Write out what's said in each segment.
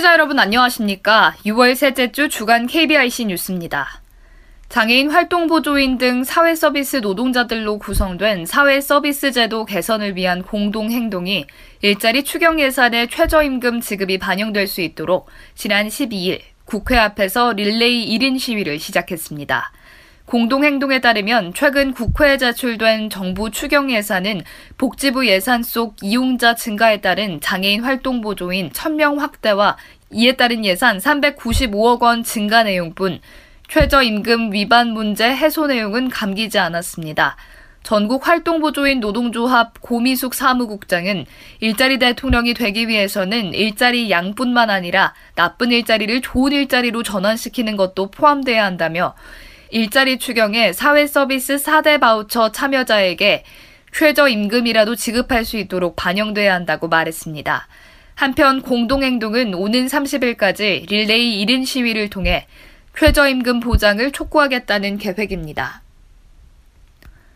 청취자 여러분 안녕하십니까? 6월 셋째 주 주간 KBIC 뉴스입니다. 장애인 활동 보조인 등 사회 서비스 노동자들로 구성된 사회 서비스 제도 개선을 위한 공동 행동이 일자리 추경 예산의 최저임금 지급이 반영될 수 있도록 지난 12일 국회 앞에서 릴레이 1인 시위를 시작했습니다. 공동행동에 따르면 최근 국회에 제출된 정부 추경 예산은 복지부 예산 속 이용자 증가에 따른 장애인 활동 보조인 1000명 확대와 이에 따른 예산 395억 원 증가 내용뿐 최저임금 위반 문제 해소 내용은 감기지 않았습니다. 전국 활동보조인 노동조합 고미숙 사무국장은 일자리 대통령이 되기 위해서는 일자리 양뿐만 아니라 나쁜 일자리를 좋은 일자리로 전환시키는 것도 포함돼야 한다며 일자리 추경에 사회 서비스 4대 바우처 참여자에게 최저임금이라도 지급할 수 있도록 반영돼야 한다고 말했습니다. 한편 공동행동은 오는 30일까지 릴레이 1인 시위를 통해 최저임금 보장을 촉구하겠다는 계획입니다.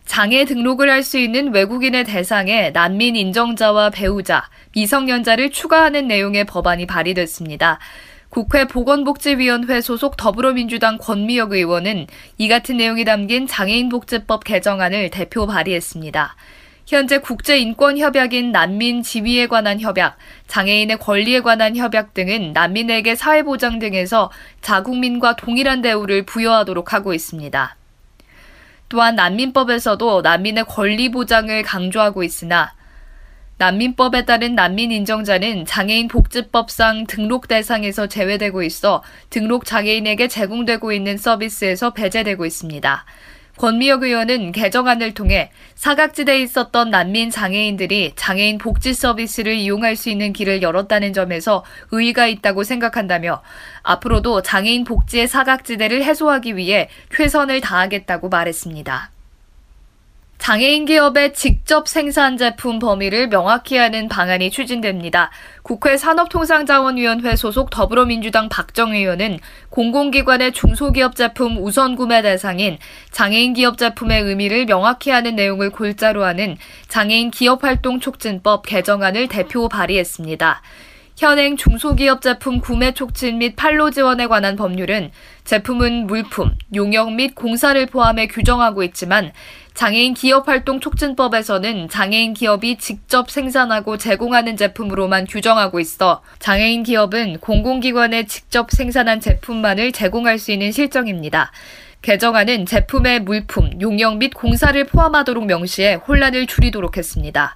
장애 등록을 할 수 있는 외국인의 대상에 난민 인정자와 배우자, 미성년자를 추가하는 내용의 법안이 발의됐습니다. 국회 보건복지위원회 소속 더불어민주당 권미혁 의원은 이 같은 내용이 담긴 장애인복지법 개정안을 대표 발의했습니다. 현재 국제인권협약인 난민 지위에 관한 협약, 장애인의 권리에 관한 협약 등은 난민에게 사회보장 등에서 자국민과 동일한 대우를 부여하도록 하고 있습니다. 또한 난민법에서도 난민의 권리 보장을 강조하고 있으나 난민법에 따른 난민 인정자는 장애인 복지법상 등록 대상에서 제외되고 있어 등록 장애인에게 제공되고 있는 서비스에서 배제되고 있습니다. 권미혁 의원은 개정안을 통해 사각지대에 있었던 난민 장애인들이 장애인 복지 서비스를 이용할 수 있는 길을 열었다는 점에서 의의가 있다고 생각한다며 앞으로도 장애인 복지의 사각지대를 해소하기 위해 최선을 다하겠다고 말했습니다. 장애인 기업의 직접 생산 제품 범위를 명확히 하는 방안이 추진됩니다. 국회 산업통상자원위원회 소속 더불어민주당 박정 의원은 공공기관의 중소기업 제품 우선 구매 대상인 장애인 기업 제품의 의미를 명확히 하는 내용을 골자로 하는 장애인 기업활동 촉진법 개정안을 대표 발의했습니다. 현행 중소기업 제품 구매 촉진 및 판로 지원에 관한 법률은 제품은 물품, 용역 및 공사를 포함해 규정하고 있지만 장애인 기업 활동 촉진법에서는 장애인 기업이 직접 생산하고 제공하는 제품으로만 규정하고 있어 장애인 기업은 공공기관에 직접 생산한 제품만을 제공할 수 있는 실정입니다. 개정안은 제품의 물품, 용역 및 공사를 포함하도록 명시해 혼란을 줄이도록 했습니다.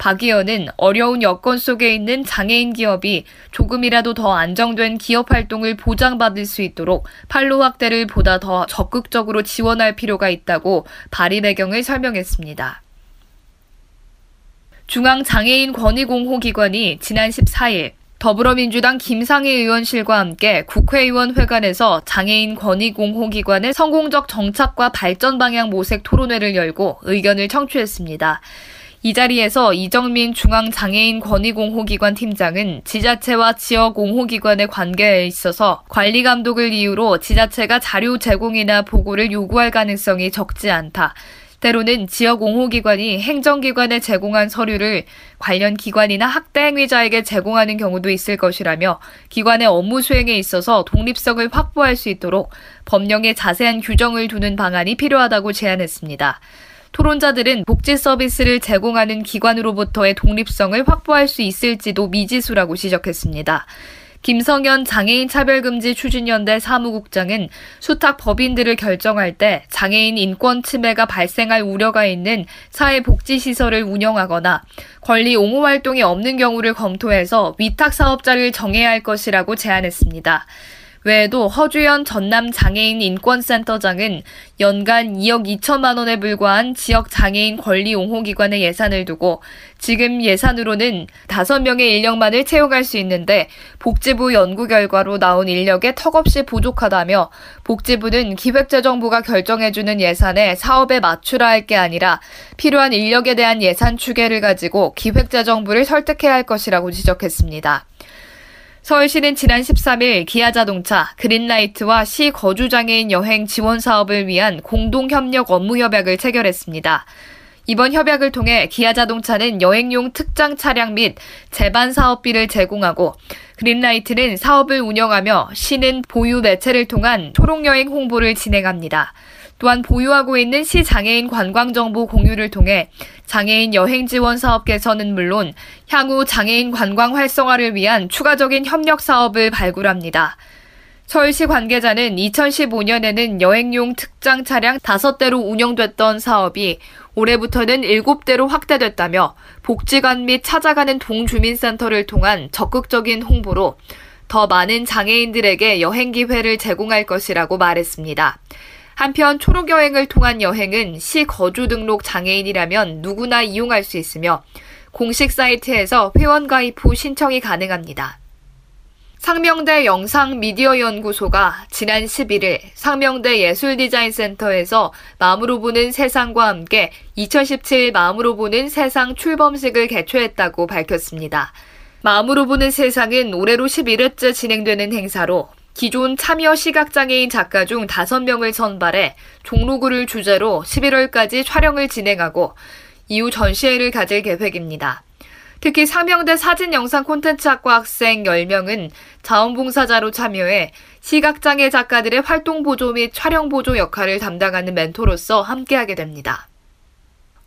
박 의원은 어려운 여건 속에 있는 장애인 기업이 조금이라도 더 안정된 기업 활동을 보장받을 수 있도록 판로 확대를 보다 더 적극적으로 지원할 필요가 있다고 발의 배경을 설명했습니다. 중앙장애인 권익공호기관이 지난 14일 더불어민주당 김상희 의원실과 함께 국회의원 회관에서 장애인 권익공호기관의 성공적 정착과 발전 방향 모색 토론회를 열고 의견을 청취했습니다. 이 자리에서 이정민 중앙장애인 권익공호기관 팀장은 지자체와 지역공호기관의 관계에 있어서 관리 감독을 이유로 지자체가 자료 제공이나 보고를 요구할 가능성이 적지 않다. 때로는 지역 옹호기관이 행정기관에 제공한 서류를 관련 기관이나 학대 행위자에게 제공하는 경우도 있을 것이라며 기관의 업무 수행에 있어서 독립성을 확보할 수 있도록 법령에 자세한 규정을 두는 방안이 필요하다고 제안했습니다. 토론자들은 복지 서비스를 제공하는 기관으로부터의 독립성을 확보할 수 있을지도 미지수라고 지적했습니다. 김성현 장애인 차별금지 추진연대 사무국장은 수탁 법인들을 결정할 때 장애인 인권 침해가 발생할 우려가 있는 사회복지시설을 운영하거나 권리 옹호 활동이 없는 경우를 검토해서 위탁 사업자를 정해야 할 것이라고 제안했습니다. 외에도 허주연 전남 장애인 인권센터장은 연간 2억 2천만 원에 불과한 지역 장애인 권리 옹호 기관의 예산을 두고 지금 예산으로는 5명의 인력만을 채용할 수 있는데 복지부 연구 결과로 나온 인력에 턱없이 부족하다며 복지부는 기획재정부가 결정해주는 예산에 사업에 맞추라 할 게 아니라 필요한 인력에 대한 예산 추계를 가지고 기획재정부를 설득해야 할 것이라고 지적했습니다. 서울시는 지난 13일 기아자동차, 그린라이트와 시 거주장애인 여행 지원 사업을 위한 공동협력 업무 협약을 체결했습니다. 이번 협약을 통해 기아자동차는 여행용 특장 차량 및 재반 사업비를 제공하고 그린라이트는 사업을 운영하며 시는 보유 매체를 통한 초록여행 홍보를 진행합니다. 또한 보유하고 있는 시 장애인 관광 정보 공유를 통해 장애인 여행 지원 사업 개선은 물론 향후 장애인 관광 활성화를 위한 추가적인 협력 사업을 발굴합니다. 서울시 관계자는 2015년에는 여행용 특장 차량 5대로 운영됐던 사업이 올해부터는 7대로 확대됐다며 복지관 및 찾아가는 동주민센터를 통한 적극적인 홍보로 더 많은 장애인들에게 여행 기회를 제공할 것이라고 말했습니다. 한편 초록 여행을 통한 여행은 시 거주 등록 장애인이라면 누구나 이용할 수 있으며 공식 사이트에서 회원 가입 후 신청이 가능합니다. 상명대 영상미디어연구소가 지난 11일 상명대 예술디자인센터에서 마음으로 보는 세상과 함께 2017 마음으로 보는 세상 출범식을 개최했다고 밝혔습니다. 마음으로 보는 세상은 올해로 11회째 진행되는 행사로 기존 참여 시각장애인 작가 중 5명을 선발해 종로구를 주제로 11월까지 촬영을 진행하고 이후 전시회를 가질 계획입니다. 특히 상명대 사진영상 콘텐츠학과 학생 10명은 자원봉사자로 참여해 시각장애 작가들의 활동 보조 및 촬영 보조 역할을 담당하는 멘토로서 함께하게 됩니다.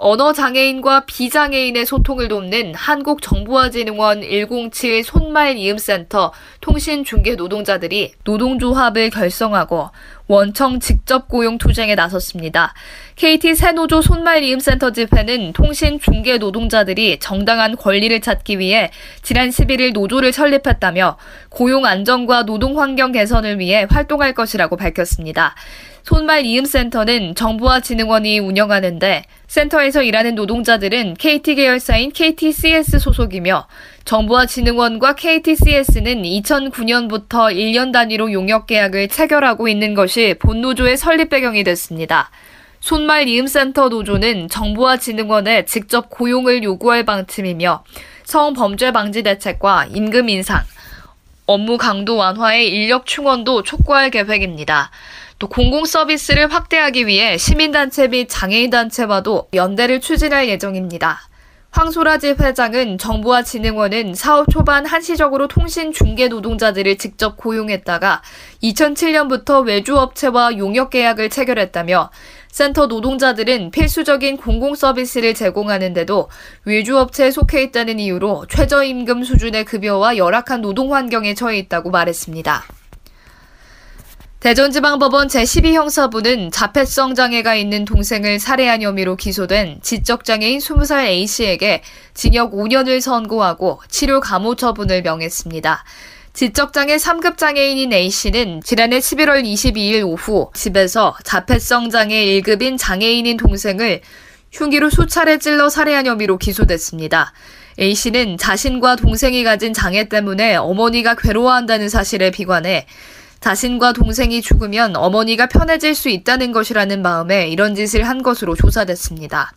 언어장애인과 비장애인의 소통을 돕는 한국정보화진흥원 107 손말이음센터 통신중개 노동자들이 노동조합을 결성하고 원청 직접 고용 투쟁에 나섰습니다. KT 새노조 손말이음센터 집회는 통신중개 노동자들이 정당한 권리를 찾기 위해 지난 11일 노조를 설립했다며 고용 안정과 노동 환경 개선을 위해 활동할 것이라고 밝혔습니다. 손말 이음센터는 정부와 진흥원이 운영하는데 센터에서 일하는 노동자들은 KT 계열사인 KTCS 소속이며 정부와 진흥원과 KTCS는 2009년부터 1년 단위로 용역 계약을 체결하고 있는 것이 본노조의 설립 배경이 됐습니다. 손말 이음센터 노조는 정부와 진흥원에 직접 고용을 요구할 방침이며 성범죄 방지 대책과 임금 인상, 업무 강도 완화의 인력 충원도 촉구할 계획입니다. 또 공공 서비스를 확대하기 위해 시민단체 및 장애인단체와도 연대를 추진할 예정입니다. 황소라지 회장은 정부와 진흥원은 사업 초반 한시적으로 통신 중개 노동자들을 직접 고용했다가 2007년부터 외주업체와 용역 계약을 체결했다며 센터 노동자들은 필수적인 공공 서비스를 제공하는데도 외주업체에 속해 있다는 이유로 최저임금 수준의 급여와 열악한 노동 환경에 처해 있다고 말했습니다. 대전지방법원 제12형사부는 자폐성 장애가 있는 동생을 살해한 혐의로 기소된 지적장애인 20살 A씨에게 징역 5년을 선고하고 치료 감호 처분을 명했습니다. 지적장애 3급 장애인인 A씨는 지난해 11월 22일 오후 집에서 자폐성 장애 1급인 장애인인 동생을 흉기로 수차례 찔러 살해한 혐의로 기소됐습니다. A씨는 자신과 동생이 가진 장애 때문에 어머니가 괴로워한다는 사실에 비관해 자신과 동생이 죽으면 어머니가 편해질 수 있다는 것이라는 마음에 이런 짓을 한 것으로 조사됐습니다.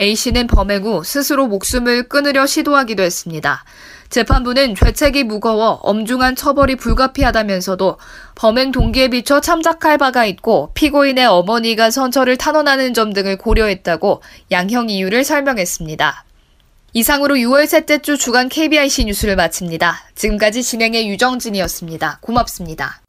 A씨는 범행 후 스스로 목숨을 끊으려 시도하기도 했습니다. 재판부는 죄책이 무거워 엄중한 처벌이 불가피하다면서도 범행 동기에 비춰 참작할 바가 있고 피고인의 어머니가 선처를 탄원하는 점 등을 고려했다고 양형 이유를 설명했습니다. 이상으로 6월 셋째 주 주간 KBIC 뉴스를 마칩니다. 지금까지 진행의 유정진이었습니다. 고맙습니다.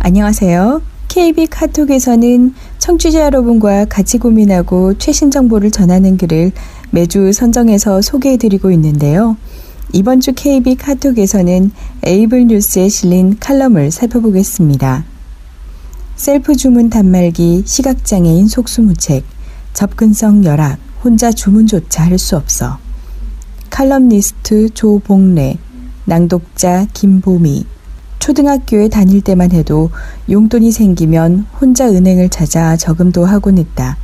안녕하세요. KB 카톡에서는 청취자 여러분과 같이 고민하고 최신 정보를 전하는 글을 매주 선정해서 소개해드리고 있는데요. 이번 주 KB 카톡에서는 에이블 뉴스에 실린 칼럼을 살펴보겠습니다. 셀프 주문 단말기 시각장애인 속수무책 접근성 열악 혼자 주문조차 할 수 없어 칼럼니스트 조봉래 낭독자 김보미 초등학교에 다닐 때만 해도 용돈이 생기면 혼자 은행을 찾아 저금도 하곤 했다.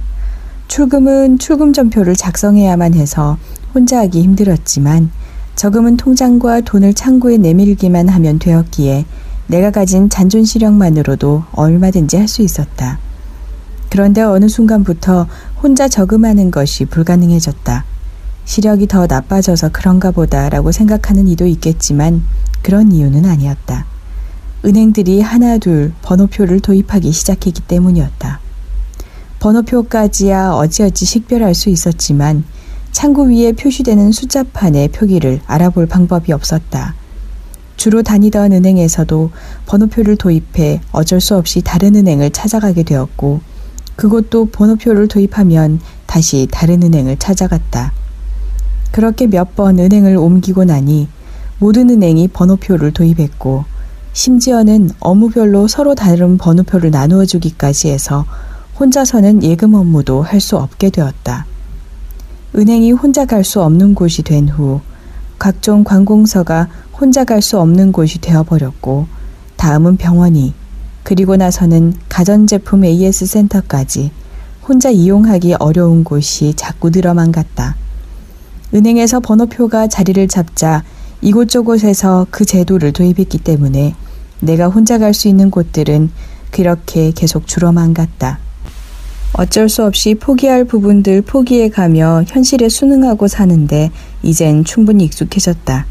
출금은 출금 전표를 작성해야만 해서 혼자 하기 힘들었지만 저금은 통장과 돈을 창고에 내밀기만 하면 되었기에 내가 가진 잔존 시력만으로도 얼마든지 할 수 있었다. 그런데 어느 순간부터 혼자 저금하는 것이 불가능해졌다. 시력이 더 나빠져서 그런가 보다라고 생각하는 이도 있겠지만 그런 이유는 아니었다. 은행들이 하나 둘 번호표를 도입하기 시작했기 때문이었다. 번호표까지야 어찌어찌 식별할 수 있었지만 창구 위에 표시되는 숫자판의 표기를 알아볼 방법이 없었다. 주로 다니던 은행에서도 번호표를 도입해 어쩔 수 없이 다른 은행을 찾아가게 되었고, 그것도 번호표를 도입하면 다시 다른 은행을 찾아갔다. 그렇게 몇 번 은행을 옮기고 나니 모든 은행이 번호표를 도입했고, 심지어는 업무별로 서로 다른 번호표를 나누어 주기까지 해서 혼자서는 예금 업무도 할 수 없게 되었다. 은행이 혼자 갈 수 없는 곳이 된 후 각종 관공서가 혼자 갈 수 없는 곳이 되어버렸고 다음은 병원이 그리고 나서는 가전제품 AS 센터까지 혼자 이용하기 어려운 곳이 자꾸 늘어만 갔다. 은행에서 번호표가 자리를 잡자 이곳저곳에서 그 제도를 도입했기 때문에 내가 혼자 갈 수 있는 곳들은 그렇게 계속 줄어만 갔다. 어쩔 수 없이 포기할 부분들 포기해 가며 현실에 순응하고 사는데 이젠 충분히 익숙해졌다.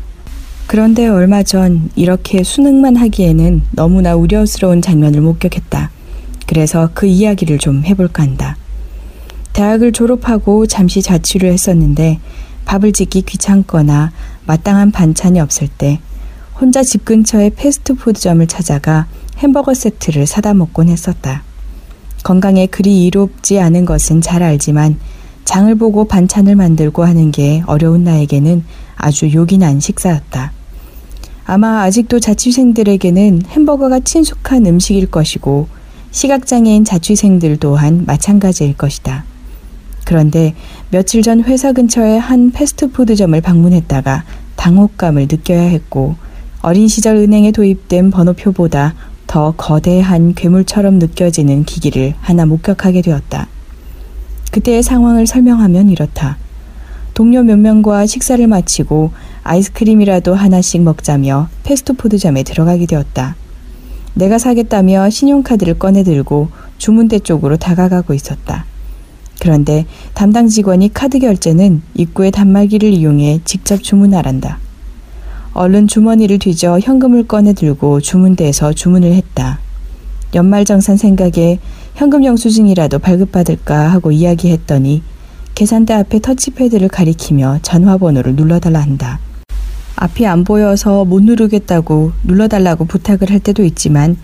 그런데 얼마 전 이렇게 순응만 하기에는 너무나 우려스러운 장면을 목격했다. 그래서 그 이야기를 좀 해볼까 한다. 대학을 졸업하고 잠시 자취를 했었는데 밥을 짓기 귀찮거나 마땅한 반찬이 없을 때 혼자 집 근처의 패스트푸드점을 찾아가 햄버거 세트를 사다 먹곤 했었다. 건강에 그리 이롭지 않은 것은 잘 알지만 장을 보고 반찬을 만들고 하는 게 어려운 나에게는 아주 요긴한 식사였다. 아마 아직도 자취생들에게는 햄버거가 친숙한 음식일 것이고 시각장애인 자취생들 또한 마찬가지일 것이다. 그런데 며칠 전 회사 근처의 한 패스트푸드점을 방문했다가 당혹감을 느껴야 했고 어린 시절 은행에 도입된 번호표보다 더 거대한 괴물처럼 느껴지는 기기를 하나 목격하게 되었다. 그때의 상황을 설명하면 이렇다. 동료 몇 명과 식사를 마치고 아이스크림이라도 하나씩 먹자며 패스트푸드점에 들어가게 되었다. 내가 사겠다며 신용카드를 꺼내 들고 주문대 쪽으로 다가가고 있었다. 그런데 담당 직원이 카드 결제는 입구의 단말기를 이용해 직접 주문하란다. 얼른 주머니를 뒤져 현금을 꺼내 들고 주문대에서 주문을 했다. 연말정산 생각에 현금 영수증이라도 발급받을까 하고 이야기했더니 계산대 앞에 터치패드를 가리키며 전화번호를 눌러달라 한다. 앞이 안 보여서 못 누르겠다고 눌러달라고 부탁을 할 때도 있지만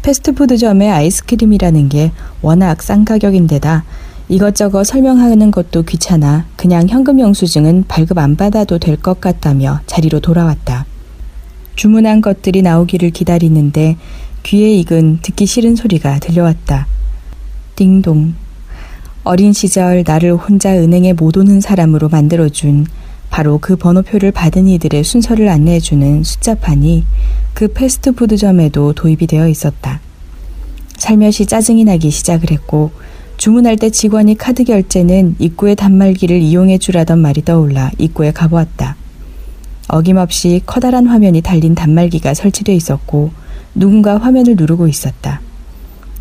패스트푸드점의 아이스크림이라는 게 워낙 싼 가격인데다 이것저것 설명하는 것도 귀찮아 그냥 현금 영수증은 발급 안 받아도 될 것 같다며 자리로 돌아왔다. 주문한 것들이 나오기를 기다리는데 귀에 익은 듣기 싫은 소리가 들려왔다. 띵동. 어린 시절 나를 혼자 은행에 못 오는 사람으로 만들어준 바로 그 번호표를 받은 이들의 순서를 안내해주는 숫자판이 그 패스트푸드점에도 도입이 되어 있었다. 살며시 짜증이 나기 시작을 했고 주문할 때 직원이 카드 결제는 입구의 단말기를 이용해 주라던 말이 떠올라 입구에 가보았다. 어김없이 커다란 화면이 달린 단말기가 설치되어 있었고 누군가 화면을 누르고 있었다.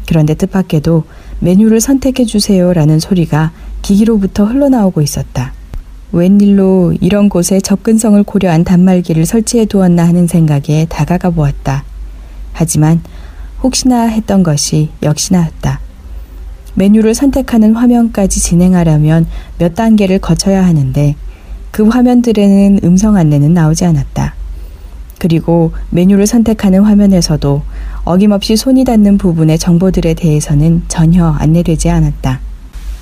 그런데 뜻밖에도 메뉴를 선택해 주세요라는 소리가 기기로부터 흘러나오고 있었다. 웬일로 이런 곳에 접근성을 고려한 단말기를 설치해 두었나 하는 생각에 다가가 보았다. 하지만 혹시나 했던 것이 역시나였다. 메뉴를 선택하는 화면까지 진행하려면 몇 단계를 거쳐야 하는데 그 화면들에는 음성 안내는 나오지 않았다. 그리고 메뉴를 선택하는 화면에서도 어김없이 손이 닿는 부분의 정보들에 대해서는 전혀 안내되지 않았다.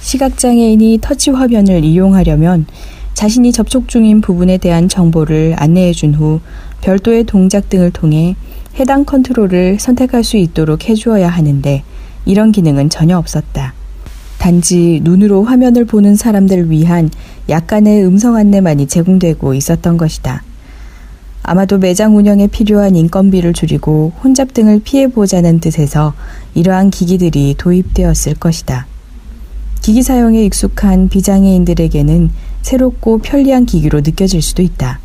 시각장애인이 터치 화면을 이용하려면 자신이 접촉 중인 부분에 대한 정보를 안내해 준 후 별도의 동작 등을 통해 해당 컨트롤을 선택할 수 있도록 해주어야 하는데 이런 기능은 전혀 없었다. 단지 눈으로 화면을 보는 사람들을 위한 약간의 음성 안내만이 제공되고 있었던 것이다. 아마도 매장 운영에 필요한 인건비를 줄이고 혼잡 등을 피해보자는 뜻에서 이러한 기기들이 도입되었을 것이다. 기기 사용에 익숙한 비장애인들에게는 새롭고 편리한 기기로 느껴질 수도 있다.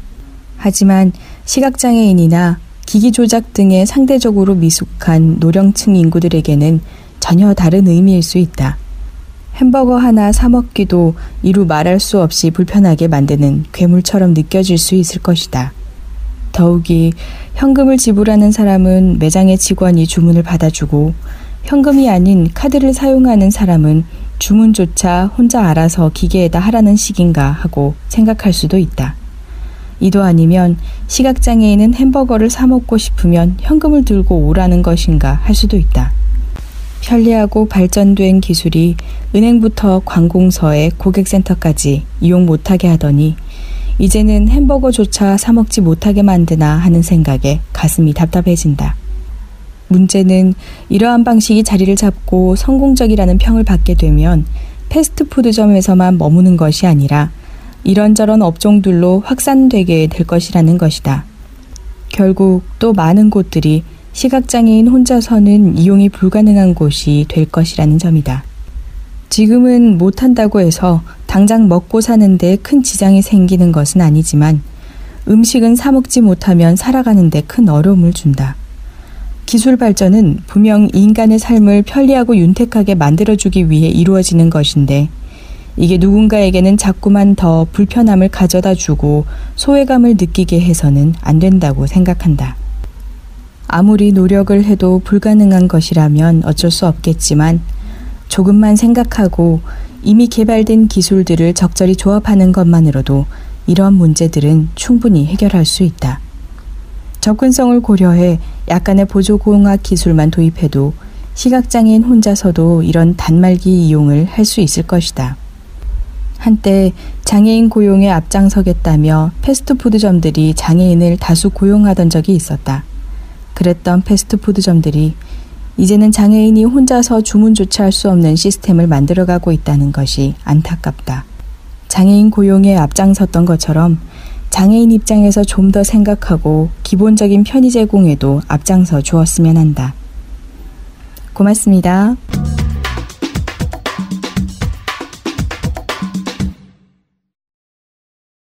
하지만 시각장애인이나 기기 조작 등에 상대적으로 미숙한 노령층 인구들에게는 전혀 다른 의미일 수 있다. 햄버거 하나 사 먹기도 이루 말할 수 없이 불편하게 만드는 괴물처럼 느껴질 수 있을 것이다. 더욱이 현금을 지불하는 사람은 매장의 직원이 주문을 받아주고 현금이 아닌 카드를 사용하는 사람은 주문조차 혼자 알아서 기계에다 하라는 식인가 하고 생각할 수도 있다. 이도 아니면 시각장애인은 햄버거를 사 먹고 싶으면 현금을 들고 오라는 것인가 할 수도 있다. 편리하고 발전된 기술이 은행부터 관공서에 고객센터까지 이용 못하게 하더니 이제는 햄버거조차 사먹지 못하게 만드나 하는 생각에 가슴이 답답해진다. 문제는 이러한 방식이 자리를 잡고 성공적이라는 평을 받게 되면 패스트푸드점에서만 머무는 것이 아니라 이런저런 업종들로 확산되게 될 것이라는 것이다. 결국 또 많은 곳들이 시각장애인 혼자서는 이용이 불가능한 곳이 될 것이라는 점이다. 지금은 못한다고 해서 당장 먹고 사는데 큰 지장이 생기는 것은 아니지만 음식은 사먹지 못하면 살아가는데 큰 어려움을 준다. 기술 발전은 분명 인간의 삶을 편리하고 윤택하게 만들어주기 위해 이루어지는 것인데 이게 누군가에게는 자꾸만 더 불편함을 가져다 주고 소외감을 느끼게 해서는 안 된다고 생각한다. 아무리 노력을 해도 불가능한 것이라면 어쩔 수 없겠지만 조금만 생각하고 이미 개발된 기술들을 적절히 조합하는 것만으로도 이런 문제들은 충분히 해결할 수 있다. 접근성을 고려해 약간의 보조공학 기술만 도입해도 시각장애인 혼자서도 이런 단말기 이용을 할 수 있을 것이다. 한때 장애인 고용에 앞장서겠다며 패스트푸드점들이 장애인을 다수 고용하던 적이 있었다. 그랬던 패스트푸드점들이 이제는 장애인이 혼자서 주문조차 할 수 없는 시스템을 만들어가고 있다는 것이 안타깝다. 장애인 고용에 앞장섰던 것처럼 장애인 입장에서 좀 더 생각하고 기본적인 편의 제공에도 앞장서 주었으면 한다. 고맙습니다.